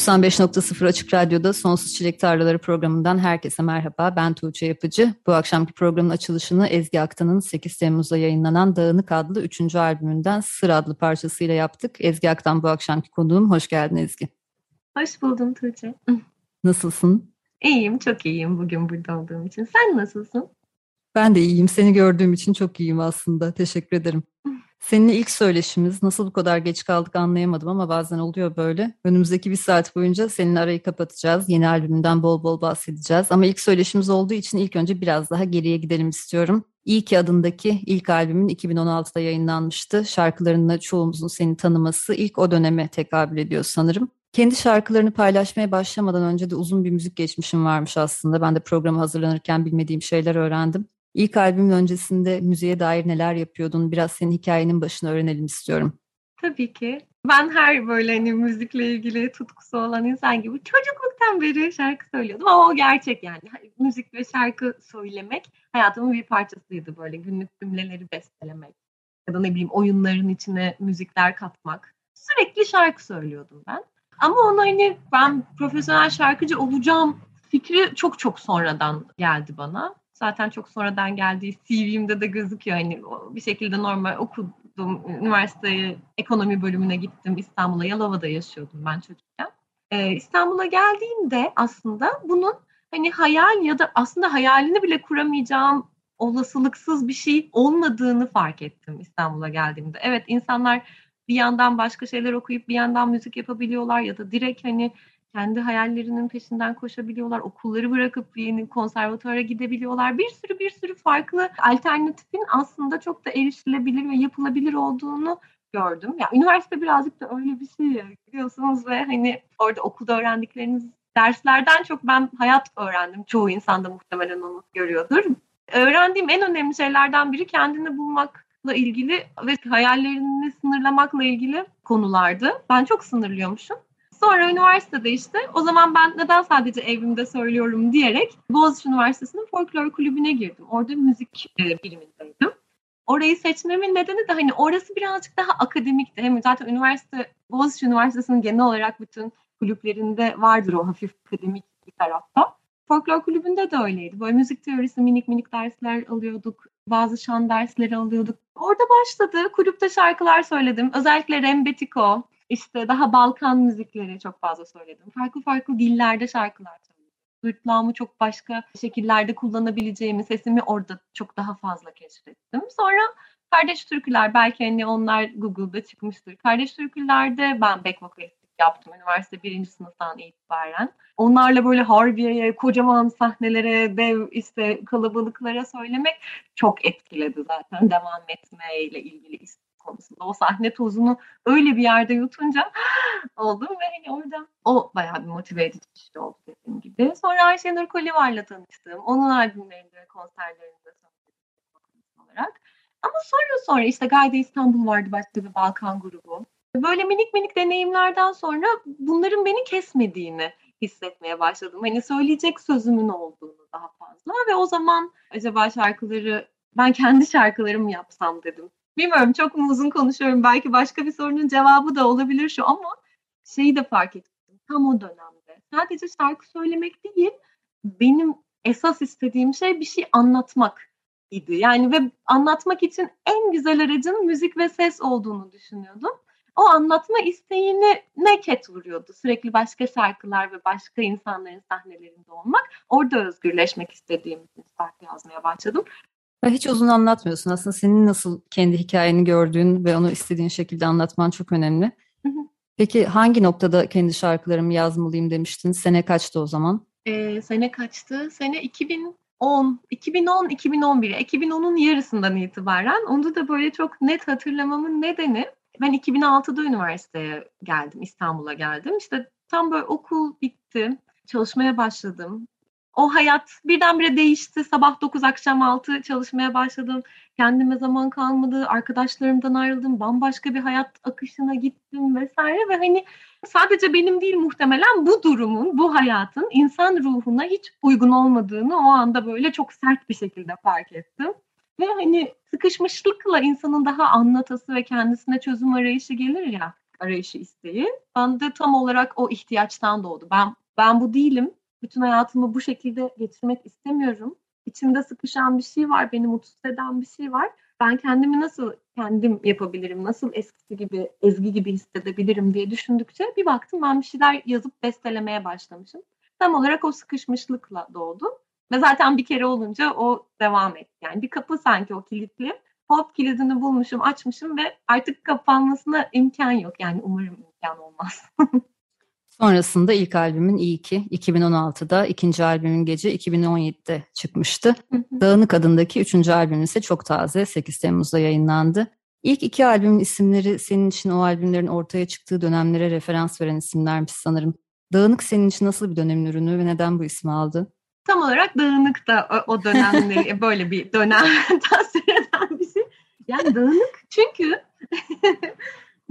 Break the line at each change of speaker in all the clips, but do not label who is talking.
95.0 Açık Radyo'da Sonsuz Çilek Tarlaları programından herkese merhaba. Ben Tuğçe Yapıcı. Bu akşamki programın açılışını Ezgi Aktan'ın 8 Temmuz'da yayınlanan Dağınık adlı 3. albümünden Sır adlı parçasıyla yaptık. Ezgi Aktan bu akşamki konuğum. Hoş geldin Ezgi.
Hoş buldum Tuğçe.
Nasılsın?
İyiyim, çok iyiyim bugün burada olduğum için. Sen nasılsın?
Ben de iyiyim. Seni gördüğüm için çok iyiyim aslında. Teşekkür ederim. Seninle ilk söyleşimiz nasıl bu kadar geç kaldık anlayamadım ama bazen oluyor böyle. Önümüzdeki bir saat boyunca seninle arayı kapatacağız. Yeni albümünden bol bol bahsedeceğiz. Ama ilk söyleşimiz olduğu için ilk önce biraz daha geriye gidelim istiyorum. İyi ki adındaki ilk albümün 2016'da yayınlanmıştı. Şarkılarında çoğumuzun seni tanıması ilk o döneme tekabül ediyor sanırım. Kendi şarkılarını paylaşmaya başlamadan önce de uzun bir müzik geçmişim varmış aslında. Ben de programı hazırlanırken bilmediğim şeyler öğrendim. İlk albümün öncesinde müziğe dair neler yapıyordun? Biraz senin hikayenin başını öğrenelim istiyorum.
Tabii ki. Ben her böyle hani müzikle ilgili tutkusu olan insan gibi çocukluktan beri şarkı söylüyordum ama o gerçek yani. Müzik ve şarkı söylemek hayatımın bir parçasıydı böyle günlük cümleleri bestelemek ya da ne bileyim oyunların içine müzikler katmak. Sürekli şarkı söylüyordum ben. Ama onu hani ben profesyonel şarkıcı olacağım fikri çok çok sonradan geldi bana zaten çok sonradan geldiği CV'mde de gözüküyor. Hani bir şekilde normal okudum. Üniversiteye ekonomi bölümüne gittim. İstanbul'a, Yalova'da yaşıyordum ben çocukken. Ee, İstanbul'a geldiğimde aslında bunun hani hayal ya da aslında hayalini bile kuramayacağım olasılıksız bir şey olmadığını fark ettim İstanbul'a geldiğimde. Evet insanlar bir yandan başka şeyler okuyup bir yandan müzik yapabiliyorlar ya da direkt hani kendi hayallerinin peşinden koşabiliyorlar. Okulları bırakıp yeni konservatuara gidebiliyorlar. Bir sürü bir sürü farklı alternatifin aslında çok da erişilebilir ve yapılabilir olduğunu gördüm. Ya üniversite birazcık da öyle bir şey biliyorsunuz ve hani orada okulda öğrendikleriniz derslerden çok ben hayat öğrendim. Çoğu insan da muhtemelen onu görüyordur. Öğrendiğim en önemli şeylerden biri kendini bulmakla ilgili ve hayallerini sınırlamakla ilgili konulardı. Ben çok sınırlıyormuşum. Sonra üniversitede işte o zaman ben neden sadece evimde söylüyorum diyerek Boğaziçi Üniversitesi'nin folklor kulübüne girdim. Orada müzik e, birimindeydim. Orayı seçmemin nedeni de hani orası birazcık daha akademikti. Hem zaten üniversite, Boğaziçi Üniversitesi'nin genel olarak bütün kulüplerinde vardır o hafif akademik bir tarafta. Folklor kulübünde de öyleydi. Böyle müzik teorisi minik minik dersler alıyorduk. Bazı şan dersleri alıyorduk. Orada başladı. Kulüpte şarkılar söyledim. Özellikle Rembetiko, işte daha Balkan müzikleri çok fazla söyledim. Farklı farklı dillerde şarkılar söyledim. Gırtlağımı çok başka şekillerde kullanabileceğimi, sesimi orada çok daha fazla keşfettim. Sonra Kardeş Türküler, belki hani onlar Google'da çıkmıştır. Kardeş Türküler'de ben back vokalistik yaptım üniversite birinci sınıftan itibaren. Onlarla böyle Harbiye'ye, kocaman sahnelere, dev işte kalabalıklara söylemek çok etkiledi zaten devam etmeyle ilgili konusunda. O sahne tozunu öyle bir yerde yutunca oldum ve hani orada o bayağı bir motive edici bir şey oldu dediğim gibi. Sonra Ayşenur Kolivar'la tanıştım. Onun albümlerinde ve konserlerinde olarak. Ama sonra sonra işte Gayde İstanbul vardı başka bir Balkan grubu. Böyle minik minik deneyimlerden sonra bunların beni kesmediğini hissetmeye başladım. Hani söyleyecek sözümün olduğunu daha fazla ve o zaman acaba şarkıları ben kendi şarkılarımı yapsam dedim. Bilmiyorum çok mu uzun konuşuyorum. Belki başka bir sorunun cevabı da olabilir şu ama şeyi de fark ettim. Tam o dönemde. Sadece şarkı söylemek değil, benim esas istediğim şey bir şey anlatmak idi. Yani ve anlatmak için en güzel aracın müzik ve ses olduğunu düşünüyordum. O anlatma isteğini ne ket vuruyordu. Sürekli başka şarkılar ve başka insanların sahnelerinde olmak. Orada özgürleşmek istediğim için şarkı yazmaya başladım.
Hiç uzun anlatmıyorsun. Aslında senin nasıl kendi hikayeni gördüğün ve onu istediğin şekilde anlatman çok önemli. Peki hangi noktada kendi şarkılarımı yazmalıyım demiştin? Sene kaçtı o zaman?
Ee, sene kaçtı? Sene 2010, 2010, 2011. 2010'un yarısından itibaren. Onu da böyle çok net hatırlamamın nedeni ben 2006'da üniversiteye geldim, İstanbul'a geldim. İşte tam böyle okul bitti, çalışmaya başladım o hayat birdenbire değişti. Sabah 9 akşam 6 çalışmaya başladım. Kendime zaman kalmadı. Arkadaşlarımdan ayrıldım. Bambaşka bir hayat akışına gittim vesaire ve hani sadece benim değil muhtemelen bu durumun, bu hayatın insan ruhuna hiç uygun olmadığını o anda böyle çok sert bir şekilde fark ettim. Ve hani sıkışmışlıkla insanın daha anlatası ve kendisine çözüm arayışı gelir ya, arayışı isteği. Ben de tam olarak o ihtiyaçtan doğdu. Ben ben bu değilim bütün hayatımı bu şekilde geçirmek istemiyorum. İçimde sıkışan bir şey var, beni mutsuz eden bir şey var. Ben kendimi nasıl kendim yapabilirim, nasıl eskisi gibi, ezgi gibi hissedebilirim diye düşündükçe bir baktım ben bir şeyler yazıp bestelemeye başlamışım. Tam olarak o sıkışmışlıkla doğdu. Ve zaten bir kere olunca o devam etti. Yani bir kapı sanki o kilitli. Pop kilidini bulmuşum, açmışım ve artık kapanmasına imkan yok. Yani umarım imkan olmaz.
Sonrasında ilk albümün İyi ki 2016'da, ikinci albümün Gece 2017'de çıkmıştı. Dağınık adındaki üçüncü albüm ise çok taze, 8 Temmuz'da yayınlandı. İlk iki albümün isimleri senin için o albümlerin ortaya çıktığı dönemlere referans veren isimlermiş sanırım. Dağınık senin için nasıl bir dönemin ürünü ve neden bu ismi aldı?
Tam olarak Dağınık da o, o dönemleri böyle bir dönem tasvir eden bir şey. Yani Dağınık çünkü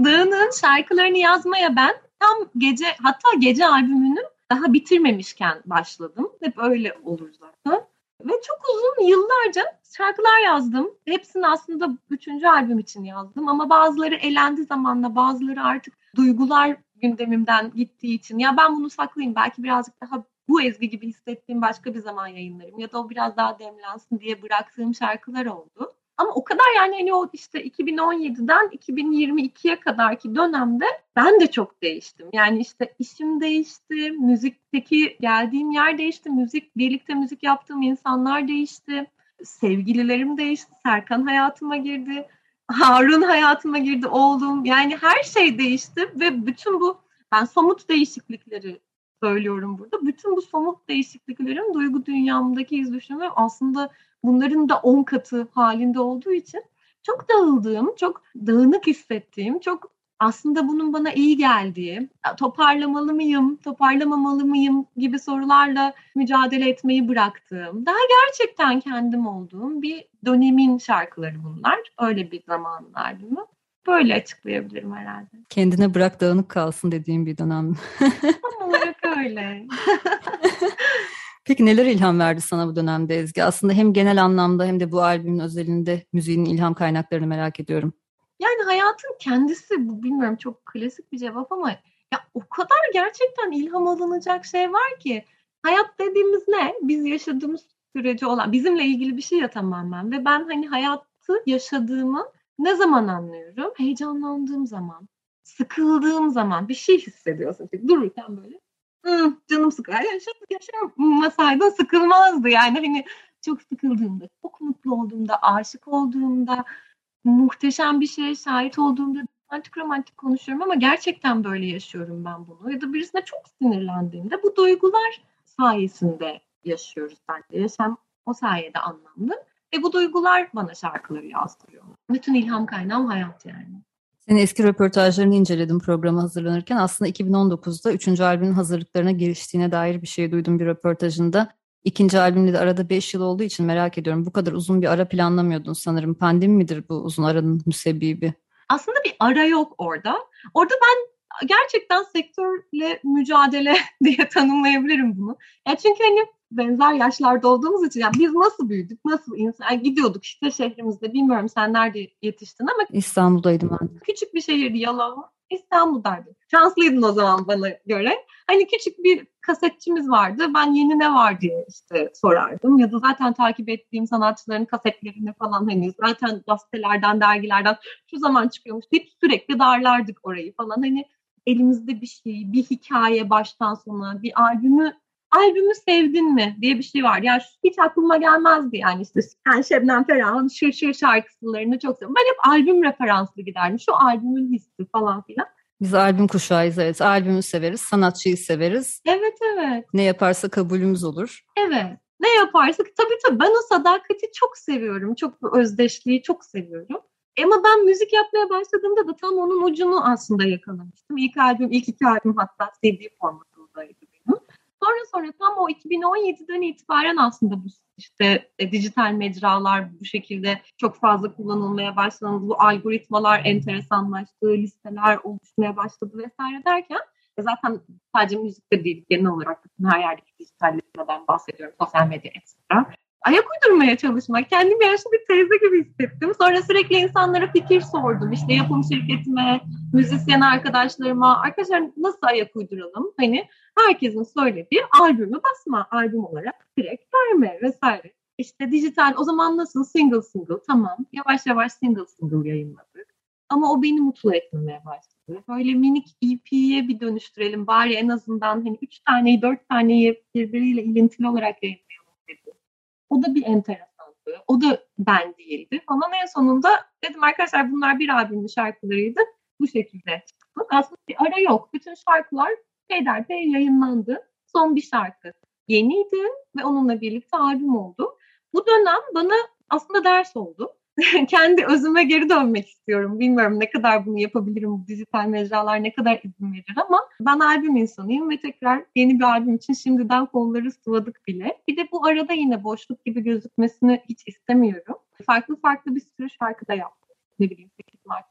Dağınık'ın şarkılarını yazmaya ben tam gece hatta gece albümünü daha bitirmemişken başladım. Hep öyle olur zaten. Ve çok uzun yıllarca şarkılar yazdım. Hepsini aslında üçüncü albüm için yazdım. Ama bazıları elendi zamanla, bazıları artık duygular gündemimden gittiği için. Ya ben bunu saklayayım, belki birazcık daha bu ezgi gibi hissettiğim başka bir zaman yayınlarım. Ya da o biraz daha demlensin diye bıraktığım şarkılar oldu. Ama o kadar yani hani o işte 2017'den 2022'ye kadarki dönemde ben de çok değiştim. Yani işte işim değişti, müzikteki geldiğim yer değişti, müzik birlikte müzik yaptığım insanlar değişti, sevgililerim değişti, Serkan hayatıma girdi, Harun hayatıma girdi, oğlum. Yani her şey değişti ve bütün bu ben somut değişiklikleri söylüyorum burada. Bütün bu somut değişikliklerin duygu dünyamdaki iz düşümü aslında bunların da on katı halinde olduğu için çok dağıldığım, çok dağınık hissettiğim, çok aslında bunun bana iyi geldiği, toparlamalı mıyım, toparlamamalı mıyım gibi sorularla mücadele etmeyi bıraktığım, daha gerçekten kendim olduğum bir dönemin şarkıları bunlar. Öyle bir zamanın albümü. Böyle açıklayabilirim herhalde.
Kendine bırak dağınık kalsın dediğim bir dönem.
Tam olarak öyle.
Peki neler ilham verdi sana bu dönemde Ezgi? Aslında hem genel anlamda hem de bu albümün özelinde müziğin ilham kaynaklarını merak ediyorum.
Yani hayatın kendisi bu bilmiyorum çok klasik bir cevap ama ya o kadar gerçekten ilham alınacak şey var ki hayat dediğimiz ne? Biz yaşadığımız süreci olan bizimle ilgili bir şey ya tamamen ve ben hani hayatı yaşadığımı ne zaman anlıyorum? Heyecanlandığım zaman, sıkıldığım zaman bir şey hissediyorsun. Dururken böyle Hı, canım sıkılır. Yaşam, yaşamasaydın sıkılmazdı. Yani hani çok sıkıldığımda, çok mutlu olduğumda, aşık olduğumda, muhteşem bir şeye şahit olduğumda romantik romantik konuşuyorum ama gerçekten böyle yaşıyorum ben bunu. Ya da birisine çok sinirlendiğimde bu duygular sayesinde yaşıyoruz bence. Yaşam o sayede anlamlı. Ve bu duygular bana şarkıları yazdırıyor. Bütün ilham kaynağım hayat yani.
Senin eski röportajlarını inceledim programı hazırlanırken. Aslında 2019'da üçüncü albümün hazırlıklarına giriştiğine dair bir şey duydum bir röportajında. İkinci albümle de arada 5 yıl olduğu için merak ediyorum. Bu kadar uzun bir ara planlamıyordun sanırım. Pandemi midir bu uzun aranın müsebbibi?
Aslında bir ara yok orada. Orada ben gerçekten sektörle mücadele diye tanımlayabilirim bunu. Ya çünkü hani benzer yaşlarda olduğumuz için yani biz nasıl büyüdük, nasıl insan gidiyorduk işte şehrimizde bilmiyorum sen nerede yetiştin ama
İstanbul'daydım ben.
Küçük bir şehirdi Yalova. İstanbul'daydım. Şanslıydın o zaman bana göre. Hani küçük bir kasetçimiz vardı. Ben yeni ne var diye işte sorardım. Ya da zaten takip ettiğim sanatçıların kasetlerini falan hani zaten gazetelerden, dergilerden şu zaman çıkıyormuş deyip sürekli darlardık orayı falan. Hani elimizde bir şey, bir hikaye baştan sona, bir albümü albümü sevdin mi diye bir şey var. Ya hiç aklıma gelmezdi yani işte yani Şebnem Ferah'ın Şır Şır şarkılarını çok seviyorum. Ben hep albüm referanslı giderdim. Şu albümün hissi falan filan.
Biz albüm kuşağıyız evet. Albümü severiz, sanatçıyı severiz.
Evet evet.
Ne yaparsa kabulümüz olur.
Evet. Ne yaparsak tabii tabii ben o sadakati çok seviyorum. Çok özdeşliği çok seviyorum. Ama ben müzik yapmaya başladığımda da tam onun ucunu aslında yakalamıştım. İlk albüm, ilk iki albüm hatta CD formatındaydı. Sonra sonra tam o 2017'den itibaren aslında bu işte e, dijital mecralar bu şekilde çok fazla kullanılmaya başlandı. Bu algoritmalar enteresanlaştı, listeler oluşmaya başladı vesaire derken e, zaten sadece müzikte değil genel olarak bütün her yerdeki dijitalleşmeden bahsediyorum. Sosyal medya etc ayak uydurmaya çalışmak. Kendimi yaşlı bir teyze gibi hissettim. Sonra sürekli insanlara fikir sordum. İşte yapım şirketime, müzisyen arkadaşlarıma, arkadaşlar nasıl ayak uyduralım? Hani herkesin söylediği albümü basma, albüm olarak direkt verme vesaire. İşte dijital o zaman nasıl single single tamam yavaş yavaş single single yayınladık. Ama o beni mutlu etmemeye başladı. Böyle minik EP'ye bir dönüştürelim bari en azından hani üç taneyi dört taneyi birbiriyle ilintili olarak yayınlayalım dedi. O da bir enteresandı. O da ben değildi. Ama en sonunda dedim arkadaşlar bunlar bir albümün şarkılarıydı. Bu şekilde çıktı. Aslında bir ara yok. Bütün şarkılar peyderpey yayınlandı. Son bir şarkı yeniydi ve onunla birlikte albüm oldu. Bu dönem bana aslında ders oldu. kendi özüme geri dönmek istiyorum. Bilmiyorum ne kadar bunu yapabilirim. Bu dijital mecralar ne kadar izin verir ama ben albüm insanıyım ve tekrar yeni bir albüm için şimdiden konuları sıvadık bile. Bir de bu arada yine boşluk gibi gözükmesini hiç istemiyorum. Farklı farklı bir sürü şarkı da yaptım. Ne bileyim 8 Mart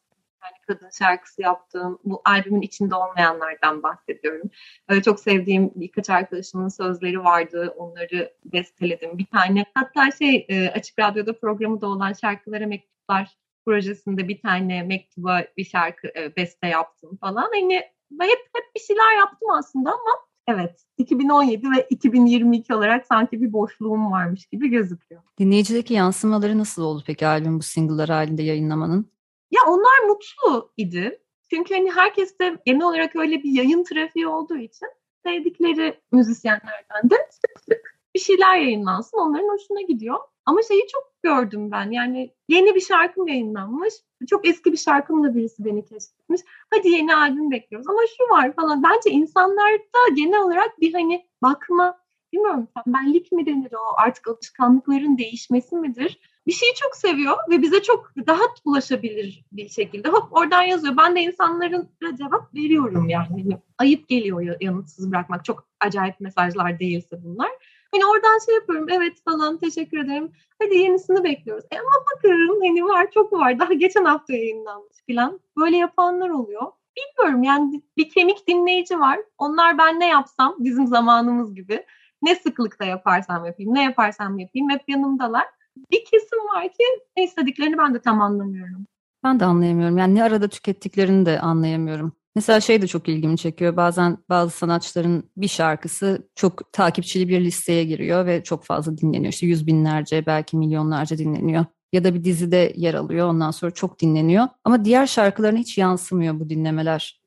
tane kadın şarkısı yaptığım, bu albümün içinde olmayanlardan bahsediyorum. Öyle çok sevdiğim birkaç arkadaşımın sözleri vardı, onları besteledim. Bir tane hatta şey e, Açık Radyo'da programı da olan Şarkılara Mektuplar projesinde bir tane mektuba bir şarkı e, beste yaptım falan. Hani hep hep bir şeyler yaptım aslında ama evet 2017 ve 2022 olarak sanki bir boşluğum varmış gibi gözüküyor.
Dinleyicideki yansımaları nasıl oldu peki albüm bu single'lar halinde yayınlamanın?
Ya onlar mutlu idi. Çünkü hani herkes de genel olarak öyle bir yayın trafiği olduğu için sevdikleri müzisyenlerden de sık sık bir şeyler yayınlansın. Onların hoşuna gidiyor. Ama şeyi çok gördüm ben. Yani yeni bir şarkım yayınlanmış. Çok eski bir şarkımla birisi beni keşfetmiş. Hadi yeni albüm bekliyoruz. Ama şu var falan. Bence insanlarda genel olarak bir hani bakma, bilmiyorum tembellik mi denir o artık alışkanlıkların değişmesi midir? Bir şeyi çok seviyor ve bize çok rahat ulaşabilir bir şekilde. Hop oradan yazıyor. Ben de insanların cevap veriyorum yani. Hani ayıp geliyor yanıtsız bırakmak. Çok acayip mesajlar değilse bunlar. Hani oradan şey yapıyorum. Evet falan teşekkür ederim. Hadi yenisini bekliyoruz. E ama bakın hani var çok var. Daha geçen hafta yayınlanmış falan. Böyle yapanlar oluyor. Bilmiyorum yani bir kemik dinleyici var. Onlar ben ne yapsam bizim zamanımız gibi. Ne sıklıkta yaparsam yapayım, ne yaparsam yapayım hep yanımdalar bir kesim var ki ne istediklerini ben de tam anlamıyorum.
Ben de anlayamıyorum. Yani ne arada tükettiklerini de anlayamıyorum. Mesela şey de çok ilgimi çekiyor. Bazen bazı sanatçıların bir şarkısı çok takipçili bir listeye giriyor ve çok fazla dinleniyor. İşte yüz binlerce belki milyonlarca dinleniyor. Ya da bir dizide yer alıyor ondan sonra çok dinleniyor. Ama diğer şarkılarına hiç yansımıyor bu dinlemeler.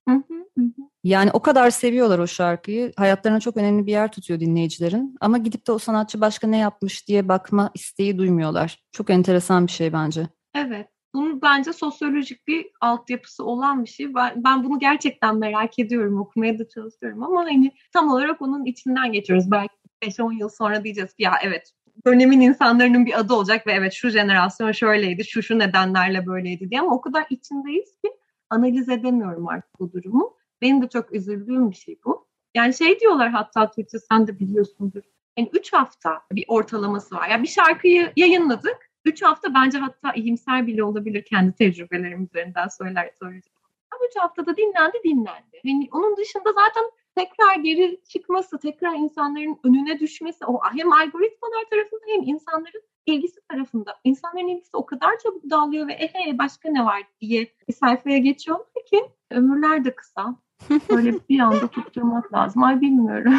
Yani o kadar seviyorlar o şarkıyı. Hayatlarına çok önemli bir yer tutuyor dinleyicilerin. Ama gidip de o sanatçı başka ne yapmış diye bakma isteği duymuyorlar. Çok enteresan bir şey bence.
Evet. Bunun bence sosyolojik bir altyapısı olan bir şey. Ben, ben bunu gerçekten merak ediyorum. Okumaya da çalışıyorum ama hani tam olarak onun içinden geçiyoruz. Belki 5-10 yıl sonra diyeceğiz ki ya evet dönemin insanların bir adı olacak ve evet şu jenerasyon şöyleydi, şu şu nedenlerle böyleydi diye ama o kadar içindeyiz ki analiz edemiyorum artık bu durumu. Benim de çok üzüldüğüm bir şey bu. Yani şey diyorlar hatta Tuğçe sen de biliyorsundur. Yani üç hafta bir ortalaması var. Yani bir şarkıyı yayınladık. Üç hafta bence hatta iyimser bile olabilir kendi tecrübelerim üzerinden söyler söyleyeceğim. Ama üç haftada dinlendi dinlendi. Yani onun dışında zaten tekrar geri çıkması, tekrar insanların önüne düşmesi o hem algoritmalar tarafında hem insanların ilgisi tarafında. İnsanların ilgisi o kadar çabuk dağılıyor ve ehe başka ne var diye bir sayfaya geçiyorlar ki ömürler de kısa. Böyle bir anda tutturmak lazım. Ay bilmiyorum.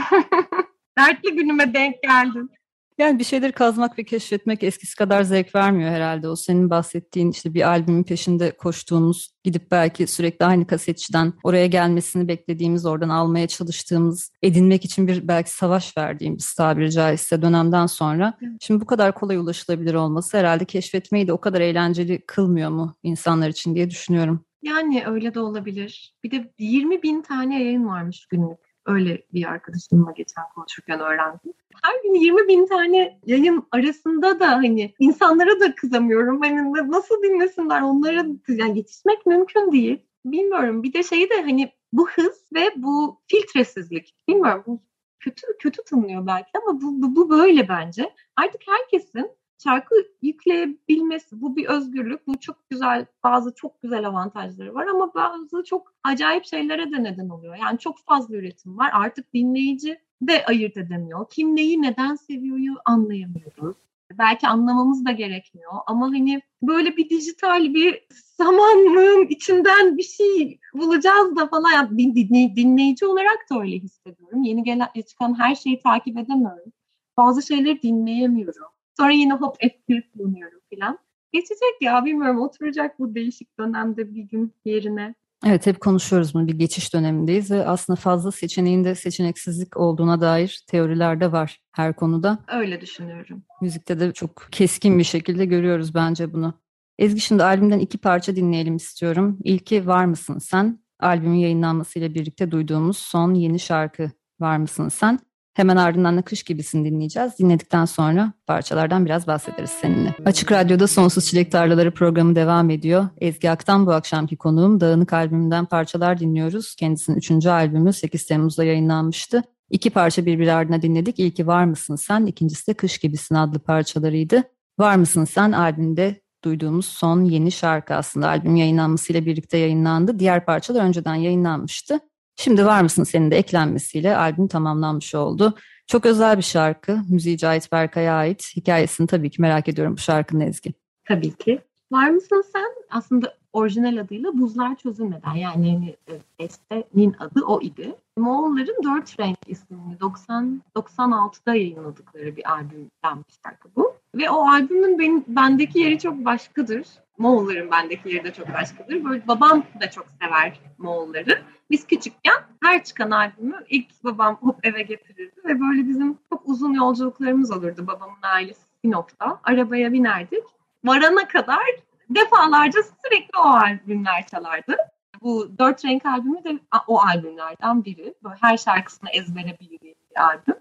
Dertli günüme denk geldin.
Yani bir şeyleri kazmak ve keşfetmek eskisi kadar zevk vermiyor herhalde. O senin bahsettiğin işte bir albümün peşinde koştuğumuz, gidip belki sürekli aynı kasetçiden oraya gelmesini beklediğimiz, oradan almaya çalıştığımız, edinmek için bir belki savaş verdiğimiz tabiri caizse dönemden sonra. Şimdi bu kadar kolay ulaşılabilir olması herhalde keşfetmeyi de o kadar eğlenceli kılmıyor mu insanlar için diye düşünüyorum.
Yani öyle de olabilir. Bir de 20 bin tane yayın varmış günlük. Öyle bir arkadaşımla geçen konuşurken öğrendim. Her gün 20 bin tane yayın arasında da hani insanlara da kızamıyorum. Hani nasıl dinlesinler onlara yani yetişmek mümkün değil. Bilmiyorum. Bir de şeyi de hani bu hız ve bu filtresizlik. Bilmiyorum bu kötü kötü tınlıyor belki ama bu, bu, bu böyle bence. Artık herkesin şarkı yükleyebilmesi bu bir özgürlük. Bu çok güzel bazı çok güzel avantajları var ama bazı çok acayip şeylere de neden oluyor. Yani çok fazla üretim var. Artık dinleyici de ayırt edemiyor. Kim neyi neden seviyor anlayamıyoruz. Belki anlamamız da gerekmiyor ama hani böyle bir dijital bir zamanlığın içinden bir şey bulacağız da falan. Yani dinley- dinleyici olarak da öyle hissediyorum. Yeni gelen çıkan her şeyi takip edemiyorum. Bazı şeyleri dinleyemiyorum. Sonra yine hop F1 kullanıyorum filan. Geçecek ya bilmiyorum oturacak bu değişik dönemde bir gün yerine.
Evet hep konuşuyoruz bunu bir geçiş dönemindeyiz ve aslında fazla seçeneğinde seçeneksizlik olduğuna dair teoriler de var her konuda.
Öyle düşünüyorum.
Müzikte de çok keskin bir şekilde görüyoruz bence bunu. Ezgi şimdi albümden iki parça dinleyelim istiyorum. İlki Var mısın sen? Albümün yayınlanmasıyla birlikte duyduğumuz son yeni şarkı Var mısın sen? Hemen ardından da Kış Gibisin dinleyeceğiz. Dinledikten sonra parçalardan biraz bahsederiz seninle. Açık Radyo'da Sonsuz Çilek Tarlaları programı devam ediyor. Ezgi Aktan bu akşamki konuğum. Dağınık albümünden parçalar dinliyoruz. Kendisinin üçüncü albümü 8 Temmuz'da yayınlanmıştı. İki parça birbiri ardına dinledik. İlki Var mısın sen? İkincisi de Kış Gibisin adlı parçalarıydı. Var mısın sen albümde duyduğumuz son yeni şarkı aslında. Albüm yayınlanmasıyla birlikte yayınlandı. Diğer parçalar önceden yayınlanmıştı. Şimdi var mısın senin de eklenmesiyle albüm tamamlanmış oldu. Çok özel bir şarkı. Müziği Cahit Berkay'a ait. Hikayesini tabii ki merak ediyorum bu şarkının Ezgi.
Tabii ki. Var mısın sen? Aslında orijinal adıyla Buzlar Çözülmeden yani e, bestenin adı o idi. Moğolların Dört Renk isimli 90 96'da yayınladıkları bir albümden bir şarkı bu. Ve o albümün benim, bendeki yeri çok başkadır. Moğolların bendeki yeri de çok başkadır. Böyle babam da çok sever Moğolları. Biz küçükken her çıkan albümü ilk babam hop eve getirirdi ve böyle bizim çok uzun yolculuklarımız olurdu babamın ailesi Sinop'ta. Arabaya binerdik. Varana kadar defalarca sürekli o albümler çalardı. Bu Dört Renk albümü de o albümlerden biri. Böyle her şarkısını ezbere bildiğim bir albüm.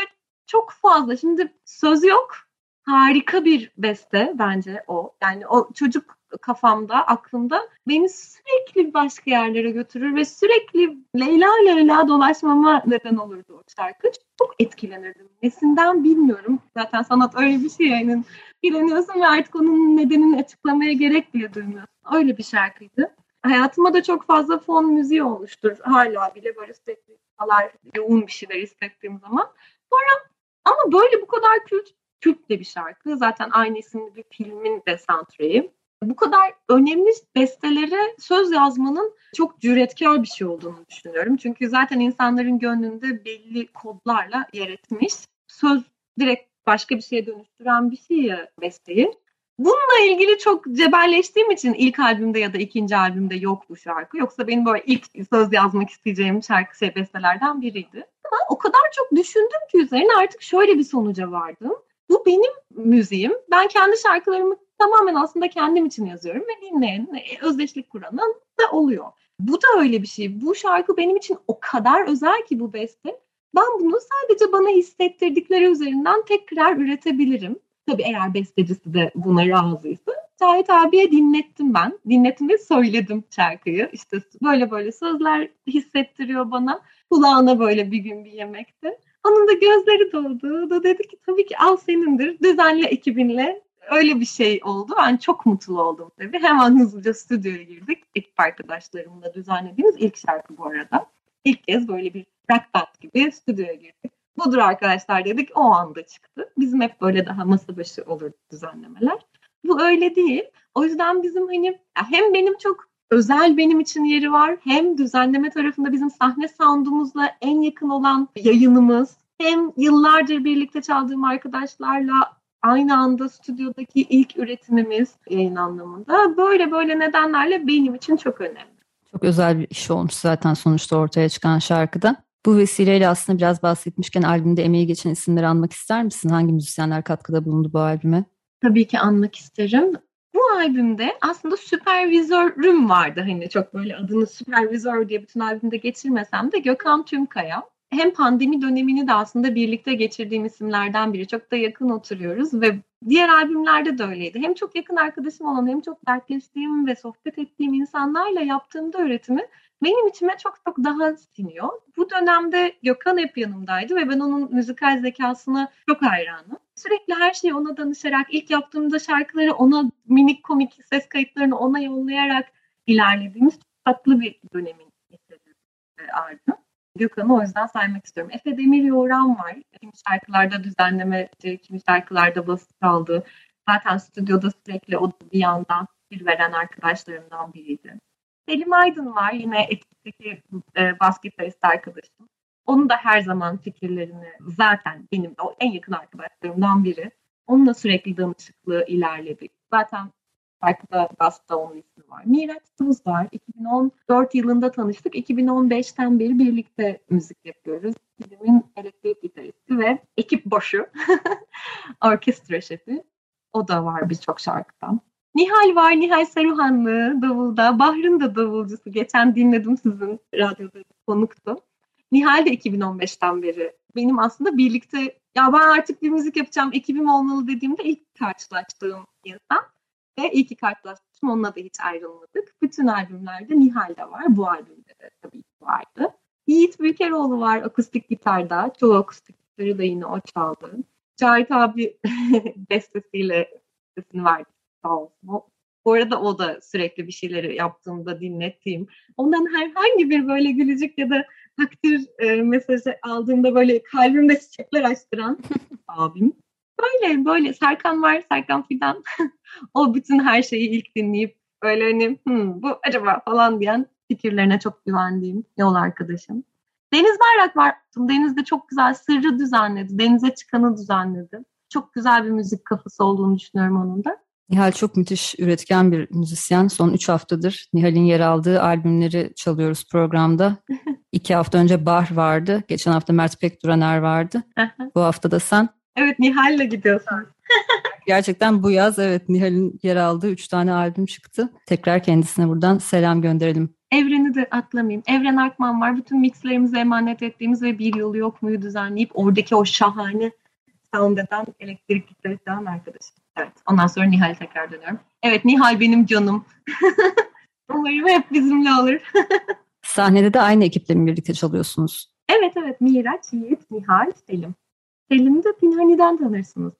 Ve çok fazla. Şimdi söz yok. Harika bir beste bence o. Yani o çocuk kafamda, aklımda beni sürekli başka yerlere götürür ve sürekli Leyla Leyla dolaşmama neden olurdu o şarkı. Çok etkilenirdim. Nesinden bilmiyorum. Zaten sanat öyle bir şey yani. Bileniyorsun ve artık onun nedenini açıklamaya gerek bile duymuyorsun. Öyle bir şarkıydı. Hayatıma da çok fazla fon müziği olmuştur. Hala bile böyle sürekli yoğun bir şeyler hissettiğim zaman. Sonra ama böyle bu kadar kült, de bir şarkı. Zaten aynı isimli bir filmin de soundtrack'i bu kadar önemli bestelere söz yazmanın çok cüretkar bir şey olduğunu düşünüyorum. Çünkü zaten insanların gönlünde belli kodlarla yer etmiş. Söz direkt başka bir şeye dönüştüren bir şey ya besteyi. Bununla ilgili çok cebelleştiğim için ilk albümde ya da ikinci albümde yok bu şarkı. Yoksa benim böyle ilk söz yazmak isteyeceğim şarkı şey bestelerden biriydi. Ama o kadar çok düşündüm ki üzerine artık şöyle bir sonuca vardım. Bu benim müziğim. Ben kendi şarkılarımı tamamen aslında kendim için yazıyorum ve dinleyen e, özdeşlik kuranın da oluyor. Bu da öyle bir şey. Bu şarkı benim için o kadar özel ki bu beste. Ben bunu sadece bana hissettirdikleri üzerinden tekrar üretebilirim. Tabii eğer bestecisi de buna razıysa. Cahit abiye dinlettim ben. Dinlettim ve söyledim şarkıyı. İşte böyle böyle sözler hissettiriyor bana. Kulağına böyle bir gün bir yemekte. Onun da gözleri doldu. O da dedi ki tabii ki al senindir. Düzenle ekibinle öyle bir şey oldu. Ben çok mutlu oldum tabii. Hemen hızlıca stüdyoya girdik. Ekip arkadaşlarımla düzenlediğimiz ilk şarkı bu arada. İlk kez böyle bir rock band gibi stüdyoya girdik. Budur arkadaşlar dedik o anda çıktı. Bizim hep böyle daha masa başı olur düzenlemeler. Bu öyle değil. O yüzden bizim hani hem benim çok özel benim için yeri var. Hem düzenleme tarafında bizim sahne soundumuzla en yakın olan yayınımız. Hem yıllardır birlikte çaldığım arkadaşlarla aynı anda stüdyodaki ilk üretimimiz yayın anlamında. Böyle böyle nedenlerle benim için çok önemli.
Çok özel bir iş olmuş zaten sonuçta ortaya çıkan şarkıda. Bu vesileyle aslında biraz bahsetmişken albümde emeği geçen isimleri anmak ister misin? Hangi müzisyenler katkıda bulundu bu albüme?
Tabii ki anmak isterim. Bu albümde aslında süpervizörüm vardı. Hani çok böyle adını süpervizör diye bütün albümde geçirmesem de Gökhan Tümkaya. Hem pandemi dönemini de aslında birlikte geçirdiğim isimlerden biri. Çok da yakın oturuyoruz ve diğer albümlerde de öyleydi. Hem çok yakın arkadaşım olan hem çok dertleştiğim ve sohbet ettiğim insanlarla yaptığımda üretimi benim içime çok çok daha siniyor. Bu dönemde Gökhan hep yanımdaydı ve ben onun müzikal zekasına çok hayranım. Sürekli her şeyi ona danışarak, ilk yaptığımda şarkıları ona minik komik ses kayıtlarını ona yollayarak ilerlediğimiz tatlı bir dönemin eseri e, Arda. Gökhan'ı o yüzden saymak istiyorum. Efe Demir Yoğuran var. Kimi şarkılarda düzenlemeci, kimi şarkılarda basit kaldı. Zaten stüdyoda sürekli o bir yandan bir veren arkadaşlarımdan biriydi. Selim Aydın var yine ekipteki e, bas gitarist arkadaşım. Onun da her zaman fikirlerini zaten benim o en yakın arkadaşlarımdan biri. Onunla sürekli danışıklığı ilerledik. Zaten şarkıda Basta onun ismi var. Miraç Tuz var. 2014 yılında tanıştık. 2015'ten beri birlikte müzik yapıyoruz. Filmin elektrik gitaristi ve ekip boşu orkestra şefi. O da var birçok şarkıdan. Nihal var, Nihal Saruhanlı davulda. Bahr'ın da davulcusu. Geçen dinledim sizin radyoda konuktu. Nihal de 2015'ten beri benim aslında birlikte ya ben artık bir müzik yapacağım, ekibim olmalı dediğimde ilk karşılaştığım insan. Ve iyi ki karşılaştım, onunla da hiç ayrılmadık. Bütün albümlerde Nihal de var, bu albümde de tabii ki vardı. Yiğit Büyükeroğlu var akustik gitarda. Çoğu akustik gitarı da yine o çaldı. Cahit abi bestesiyle sesini verdi sağ olsun. Bu arada o da sürekli bir şeyleri yaptığımda dinlettiğim. Ondan herhangi bir böyle gülücük ya da takdir e, mesajı aldığımda böyle kalbimde çiçekler açtıran abim. Böyle böyle Serkan var, Serkan Fidan. o bütün her şeyi ilk dinleyip böyle hani hmm, bu acaba falan diyen fikirlerine çok güvendiğim yol arkadaşım. Deniz Bayrak var. Deniz de çok güzel sırrı düzenledi. Denize çıkanı düzenledi. Çok güzel bir müzik kafası olduğunu düşünüyorum onun da.
Nihal çok müthiş üretken bir müzisyen. Son üç haftadır Nihal'in yer aldığı albümleri çalıyoruz programda. İki hafta önce Bah vardı. Geçen hafta Mert Pekduraner vardı. bu hafta da sen.
Evet Nihal'le gidiyorsun.
Gerçekten bu yaz evet Nihal'in yer aldığı üç tane albüm çıktı. Tekrar kendisine buradan selam gönderelim.
Evreni de atlamayayım. Evren Akman var. Bütün mixlerimizi emanet ettiğimiz ve bir yolu yok muyu düzenleyip oradaki o şahane sound eden elektrik gitarist arkadaşım. Evet. Ondan sonra Nihal tekrar dönüyorum. Evet Nihal benim canım. Umarım hep bizimle olur.
Sahnede de aynı ekiple mi birlikte çalıyorsunuz?
Evet evet Miraç, Yiğit, Nihal, Selim. Selim'i de Pinhani'den tanırsınız.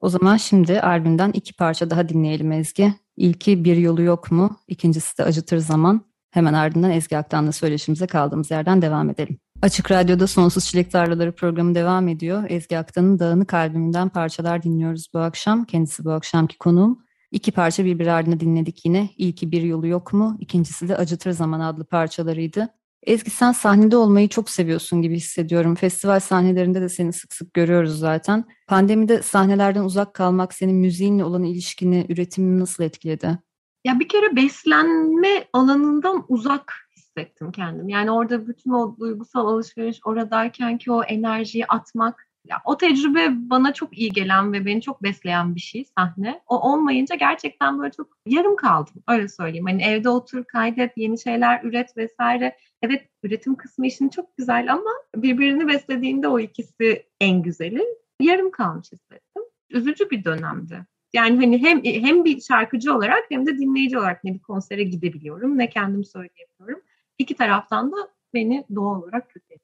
O zaman şimdi albümden iki parça daha dinleyelim Ezgi. İlki Bir Yolu Yok mu? İkincisi de Acıtır Zaman. Hemen ardından Ezgi Aktan'la söyleşimize kaldığımız yerden devam edelim. Açık Radyo'da Sonsuz Çilek Tarlaları programı devam ediyor. Ezgi Aktan'ın Dağınık albümünden parçalar dinliyoruz bu akşam. Kendisi bu akşamki konuğum. İki parça birbiri ardına dinledik yine. İlki Bir Yolu Yok mu? İkincisi de Acıtır Zaman adlı parçalarıydı. Ezgi sen sahnede olmayı çok seviyorsun gibi hissediyorum. Festival sahnelerinde de seni sık sık görüyoruz zaten. Pandemide sahnelerden uzak kalmak senin müziğinle olan ilişkini, üretimini nasıl etkiledi?
Ya bir kere beslenme alanından uzak hissettim kendim. Yani orada bütün o duygusal alışveriş oradayken ki o enerjiyi atmak ya o tecrübe bana çok iyi gelen ve beni çok besleyen bir şey sahne. O olmayınca gerçekten böyle çok yarım kaldım. Öyle söyleyeyim. Hani evde otur, kaydet, yeni şeyler üret vesaire. Evet üretim kısmı işin çok güzel ama birbirini beslediğinde o ikisi en güzeli. Yarım kalmış hissettim. Üzücü bir dönemdi. Yani hani hem hem bir şarkıcı olarak hem de dinleyici olarak ne bir konsere gidebiliyorum ne kendim söyleyebiliyorum. İki taraftan da beni doğal olarak kötü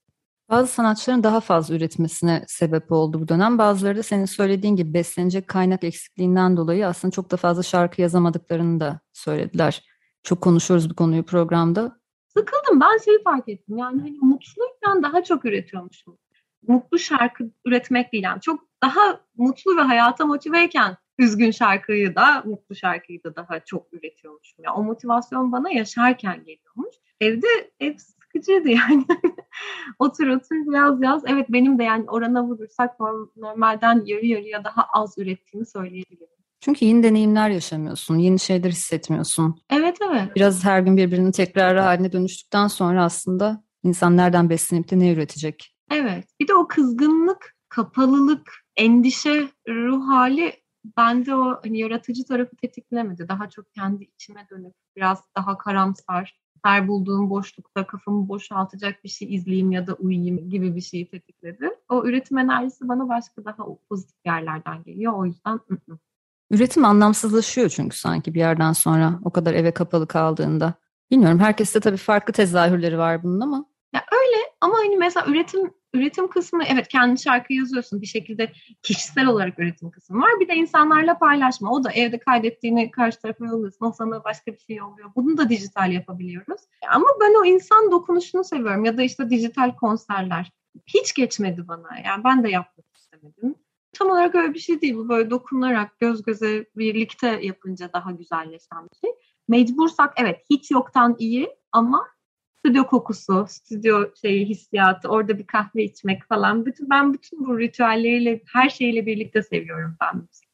bazı sanatçıların daha fazla üretmesine sebep oldu bu dönem. Bazıları da senin söylediğin gibi beslenecek kaynak eksikliğinden dolayı aslında çok da fazla şarkı yazamadıklarını da söylediler. Çok konuşuyoruz bu konuyu programda.
Sıkıldım. Ben şeyi fark ettim. Yani hani mutluyken daha çok üretiyormuşum. Mutlu şarkı üretmek değil. Yani çok daha mutlu ve hayata motiveyken üzgün şarkıyı da, mutlu şarkıyı da daha çok üretiyormuşum. Yani o motivasyon bana yaşarken geliyormuş. Evde ev sıkıcıydı yani. otur otur biraz yaz. Evet benim de yani orana vurursak normalden yarı yarıya daha az ürettiğimi söyleyebilirim.
Çünkü yeni deneyimler yaşamıyorsun, yeni şeyler hissetmiyorsun.
Evet evet.
Biraz her gün birbirinin tekrarı haline dönüştükten sonra aslında insan nereden beslenip de ne üretecek?
Evet. Bir de o kızgınlık, kapalılık, endişe ruh hali bende o hani yaratıcı tarafı tetiklemedi. Daha çok kendi içime dönüp biraz daha karamsar, her bulduğum boşlukta kafamı boşaltacak bir şey izleyeyim ya da uyuyayım gibi bir şeyi tetikledi. O üretim enerjisi bana başka daha pozitif yerlerden geliyor. O yüzden ı-ı.
Üretim anlamsızlaşıyor çünkü sanki bir yerden sonra o kadar eve kapalı kaldığında. Bilmiyorum herkeste tabii farklı tezahürleri var bunun ama.
Ya öyle ama hani mesela üretim üretim kısmı evet kendi şarkı yazıyorsun bir şekilde kişisel olarak üretim kısmı var. Bir de insanlarla paylaşma. O da evde kaydettiğini karşı tarafa yolluyorsun. O sana başka bir şey yolluyor. Bunu da dijital yapabiliyoruz. Ama ben o insan dokunuşunu seviyorum ya da işte dijital konserler. Hiç geçmedi bana. Yani ben de yapmak istemedim. Tam olarak öyle bir şey değil. Bu böyle dokunarak göz göze birlikte yapınca daha güzelleşen bir şey. Mecbursak evet hiç yoktan iyi ama stüdyo kokusu, stüdyo şeyi hissiyatı, orada bir kahve içmek falan. Bütün ben bütün bu ritüelleriyle, her şeyle birlikte seviyorum ben müzik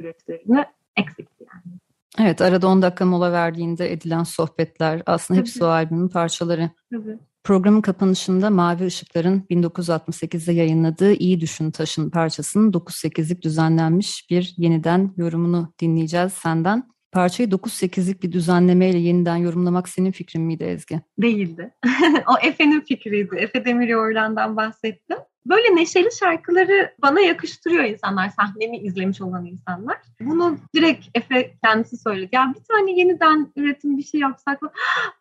süreçlerini. Eksikti yani.
Evet, arada 10 dakika mola verdiğinde edilen sohbetler aslında Tabii. hepsi o albümün parçaları. Tabii. Programın kapanışında Mavi Işıklar'ın 1968'de yayınladığı İyi Düşün Taşın parçasının 9-8'lik düzenlenmiş bir yeniden yorumunu dinleyeceğiz senden. Parçayı 9-8'lik bir düzenlemeyle yeniden yorumlamak senin fikrin miydi Ezgi?
Değildi. o Efe'nin fikriydi. Efe Demiryoğlu'ndan bahsettim. Böyle neşeli şarkıları bana yakıştırıyor insanlar, sahnemi izlemiş olan insanlar. Bunu direkt Efe kendisi söyledi. Ya bir tane yeniden üretim bir şey yapsak mı?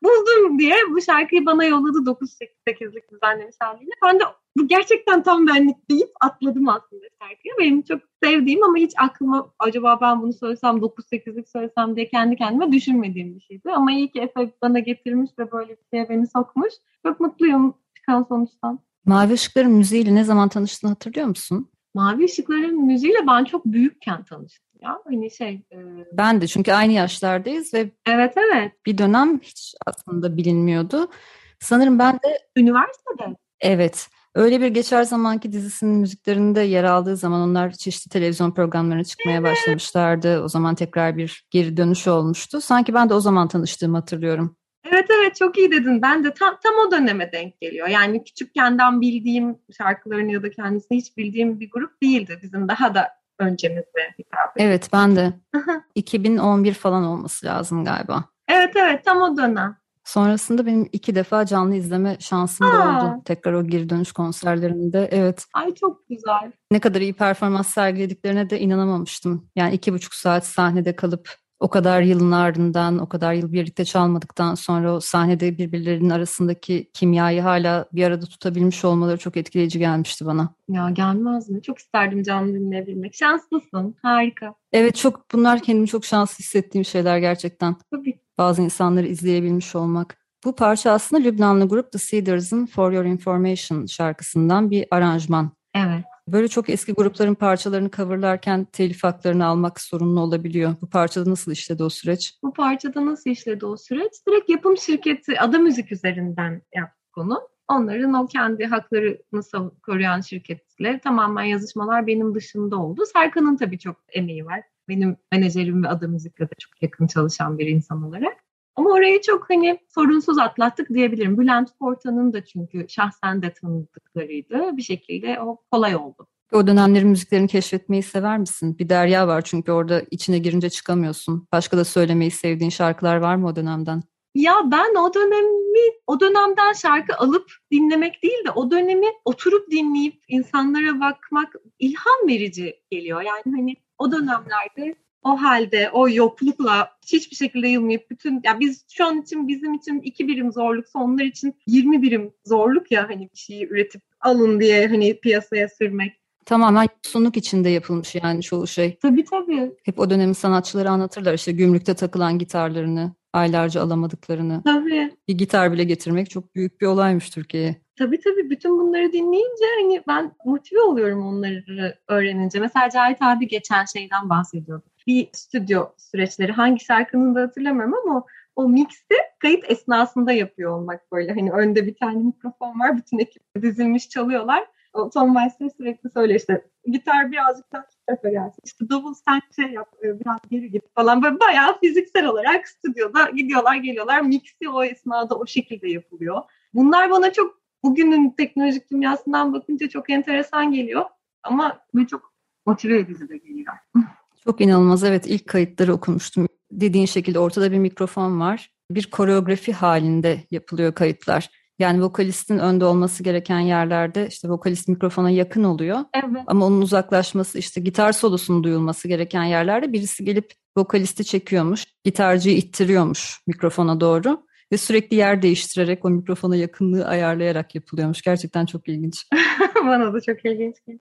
Buldum diye bu şarkıyı bana yolladı 9-8'lik düzenlemiş haliyle. Ben de bu gerçekten tam benlik deyip atladım aslında şarkıyı. Benim çok sevdiğim ama hiç aklıma acaba ben bunu söylesem 9-8'lik söylesem diye kendi kendime düşünmediğim bir şeydi. Ama iyi ki Efe bana getirmiş ve böyle bir şeye beni sokmuş. Çok mutluyum çıkan sonuçtan.
Mavi Işıkların müziğiyle ne zaman tanıştığını hatırlıyor musun?
Mavi Işıkların müziğiyle ben çok büyükken tanıştım ya. Hani şey. E...
Ben de çünkü aynı yaşlardayız ve
evet evet.
Bir dönem hiç aslında bilinmiyordu. Sanırım ben de
üniversitede.
Evet. Öyle bir geçer zamanki dizisinin müziklerinde yer aldığı zaman onlar çeşitli televizyon programlarına çıkmaya evet. başlamışlardı. O zaman tekrar bir geri dönüş olmuştu. Sanki ben de o zaman tanıştığımı hatırlıyorum.
Evet evet çok iyi dedin. Ben de tam, tam o döneme denk geliyor. Yani küçükkenden bildiğim şarkılarını ya da kendisini hiç bildiğim bir grup değildi. Bizim daha da öncemizde hitap
Evet ben de. 2011 falan olması lazım galiba.
Evet evet tam o dönem.
Sonrasında benim iki defa canlı izleme şansım da oldu. Tekrar o geri dönüş konserlerinde. Evet.
Ay çok güzel.
Ne kadar iyi performans sergilediklerine de inanamamıştım. Yani iki buçuk saat sahnede kalıp o kadar yılın ardından, o kadar yıl birlikte çalmadıktan sonra o sahnede birbirlerinin arasındaki kimyayı hala bir arada tutabilmiş olmaları çok etkileyici gelmişti bana.
Ya gelmez mi? Çok isterdim canlı dinleyebilmek. Şanslısın. Harika.
Evet çok bunlar kendimi çok şanslı hissettiğim şeyler gerçekten.
Tabii.
Bazı insanları izleyebilmiş olmak. Bu parça aslında Lübnanlı grup The Cedars'ın For Your Information şarkısından bir aranjman.
Evet.
Böyle çok eski grupların parçalarını coverlarken telif haklarını almak sorunlu olabiliyor. Bu parçada nasıl işledi o süreç?
Bu parçada nasıl işledi o süreç? Direkt yapım şirketi Ada Müzik üzerinden yaptık onu. Onların o kendi haklarını koruyan şirketle tamamen yazışmalar benim dışında oldu. Serkan'ın tabii çok emeği var. Benim menajerim ve Ada Müzik'le de çok yakın çalışan bir insan olarak. Ama orayı çok hani sorunsuz atlattık diyebilirim. Bülent Porta'nın da çünkü şahsen de tanıdıklarıydı. Bir şekilde o kolay oldu.
O dönemlerin müziklerini keşfetmeyi sever misin? Bir derya var çünkü orada içine girince çıkamıyorsun. Başka da söylemeyi sevdiğin şarkılar var mı o dönemden?
Ya ben o dönemi, o dönemden şarkı alıp dinlemek değil de o dönemi oturup dinleyip insanlara bakmak ilham verici geliyor. Yani hani o dönemlerde o halde o yoklukla hiçbir şekilde yılmayıp bütün ya biz şu an için bizim için iki birim zorluksa onlar için 20 birim zorluk ya hani bir şeyi üretip alın diye hani piyasaya sürmek.
Tamamen sunuk içinde yapılmış yani çoğu şey.
Tabii tabii.
Hep o dönemin sanatçıları anlatırlar işte gümrükte takılan gitarlarını, aylarca alamadıklarını.
Tabii.
Bir gitar bile getirmek çok büyük bir olaymış Türkiye'ye.
Tabii tabii bütün bunları dinleyince hani ben motive oluyorum onları öğrenince. Mesela Cahit abi geçen şeyden bahsediyordu. Bir stüdyo süreçleri hangi şarkının da hatırlamıyorum ama o mix'i kayıt esnasında yapıyor olmak böyle. Hani önde bir tane mikrofon var bütün ekip dizilmiş çalıyorlar. O Tom Weiser sürekli söylüyor işte gitar birazcık daha tarafa gelsin. İşte davul sen şey yap e, biraz geri git falan. Böyle bayağı fiziksel olarak stüdyoda gidiyorlar geliyorlar. Mix'i o esnada o şekilde yapılıyor. Bunlar bana çok bugünün teknolojik dünyasından bakınca çok enteresan geliyor. Ama çok motive edici de geliyor.
Çok inanılmaz evet ilk kayıtları okumuştum. Dediğin şekilde ortada bir mikrofon var. Bir koreografi halinde yapılıyor kayıtlar. Yani vokalistin önde olması gereken yerlerde işte vokalist mikrofona yakın oluyor.
Evet.
Ama onun uzaklaşması işte gitar solosunun duyulması gereken yerlerde birisi gelip vokalisti çekiyormuş. Gitarcıyı ittiriyormuş mikrofona doğru. Ve sürekli yer değiştirerek o mikrofona yakınlığı ayarlayarak yapılıyormuş. Gerçekten çok ilginç.
Bana da çok ilginç geldi.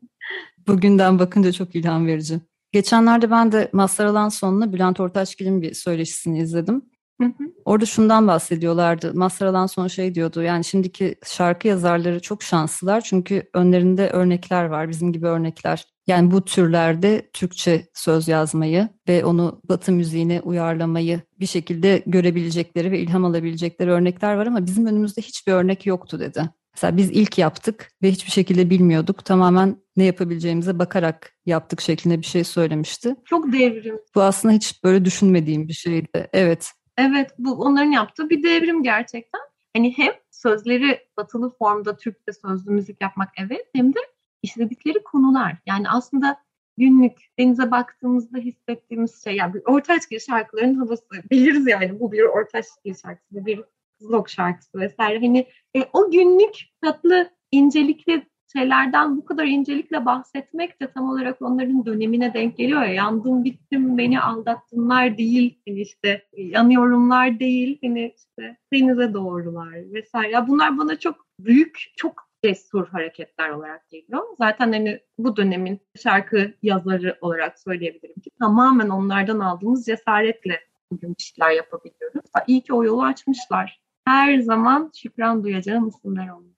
Bugünden bakınca çok ilham verici. Geçenlerde ben de Mazhar Alanson'la Bülent Ortaçgil'in bir söyleşisini izledim.
Hı hı.
Orada şundan bahsediyorlardı. Mazhar Alanson şey diyordu. Yani şimdiki şarkı yazarları çok şanslılar. Çünkü önlerinde örnekler var. Bizim gibi örnekler. Yani bu türlerde Türkçe söz yazmayı ve onu Batı müziğine uyarlamayı bir şekilde görebilecekleri ve ilham alabilecekleri örnekler var ama bizim önümüzde hiçbir örnek yoktu dedi. Mesela biz ilk yaptık ve hiçbir şekilde bilmiyorduk. Tamamen ne yapabileceğimize bakarak yaptık şeklinde bir şey söylemişti.
Çok devrim.
Bu aslında hiç böyle düşünmediğim bir şeydi. Evet.
Evet bu onların yaptığı bir devrim gerçekten. Hani hem sözleri batılı formda Türkçe sözlü müzik yapmak evet hem de işledikleri konular. Yani aslında günlük denize baktığımızda hissettiğimiz şey yani bir Ortaçgil şarkıların havası biliriz yani bu bir Ortaçgil şarkısı bu bir Zlok şarkısı vesaire. Hani e, o günlük tatlı incelikli şeylerden bu kadar incelikle bahsetmek de tam olarak onların dönemine denk geliyor ya. Yandım bittim beni aldattınlar değil hani işte yanıyorumlar değil hani işte denize doğrular vesaire. Ya bunlar bana çok büyük çok cesur hareketler olarak geliyor. Zaten hani bu dönemin şarkı yazarı olarak söyleyebilirim ki tamamen onlardan aldığımız cesaretle bugün bir şeyler yapabiliyoruz. İyi ki o yolu açmışlar. Her zaman şükran duyacağım isimler onlar.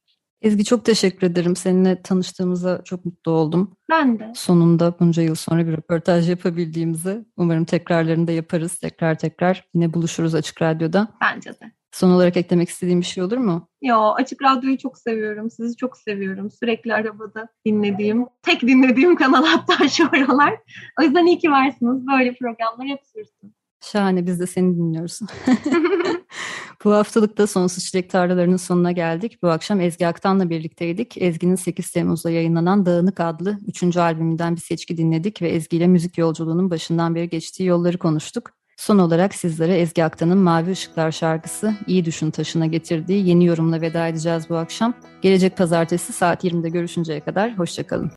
Ezgi çok teşekkür ederim. Seninle tanıştığımıza çok mutlu oldum.
Ben de.
Sonunda bunca yıl sonra bir röportaj yapabildiğimizi umarım tekrarlarını da yaparız. Tekrar tekrar yine buluşuruz Açık Radyo'da.
Bence de.
Son olarak eklemek istediğim bir şey olur mu?
Yo Açık Radyo'yu çok seviyorum. Sizi çok seviyorum. Sürekli arabada dinlediğim, tek dinlediğim kanal hatta şu aralar. O yüzden iyi ki varsınız. Böyle programlar hep sürsün.
Şahane biz de seni dinliyoruz. Bu haftalıkta Sonsuz Çilek Tarlalarının sonuna geldik. Bu akşam Ezgi Aktan'la birlikteydik. Ezgi'nin 8 Temmuz'da yayınlanan Dağınık adlı 3. albümünden bir seçki dinledik ve Ezgi ile müzik yolculuğunun başından beri geçtiği yolları konuştuk. Son olarak sizlere Ezgi Aktan'ın Mavi Işıklar şarkısı İyi Düşün Taşına getirdiği yeni yorumla veda edeceğiz bu akşam. Gelecek pazartesi saat 20'de görüşünceye kadar hoşçakalın.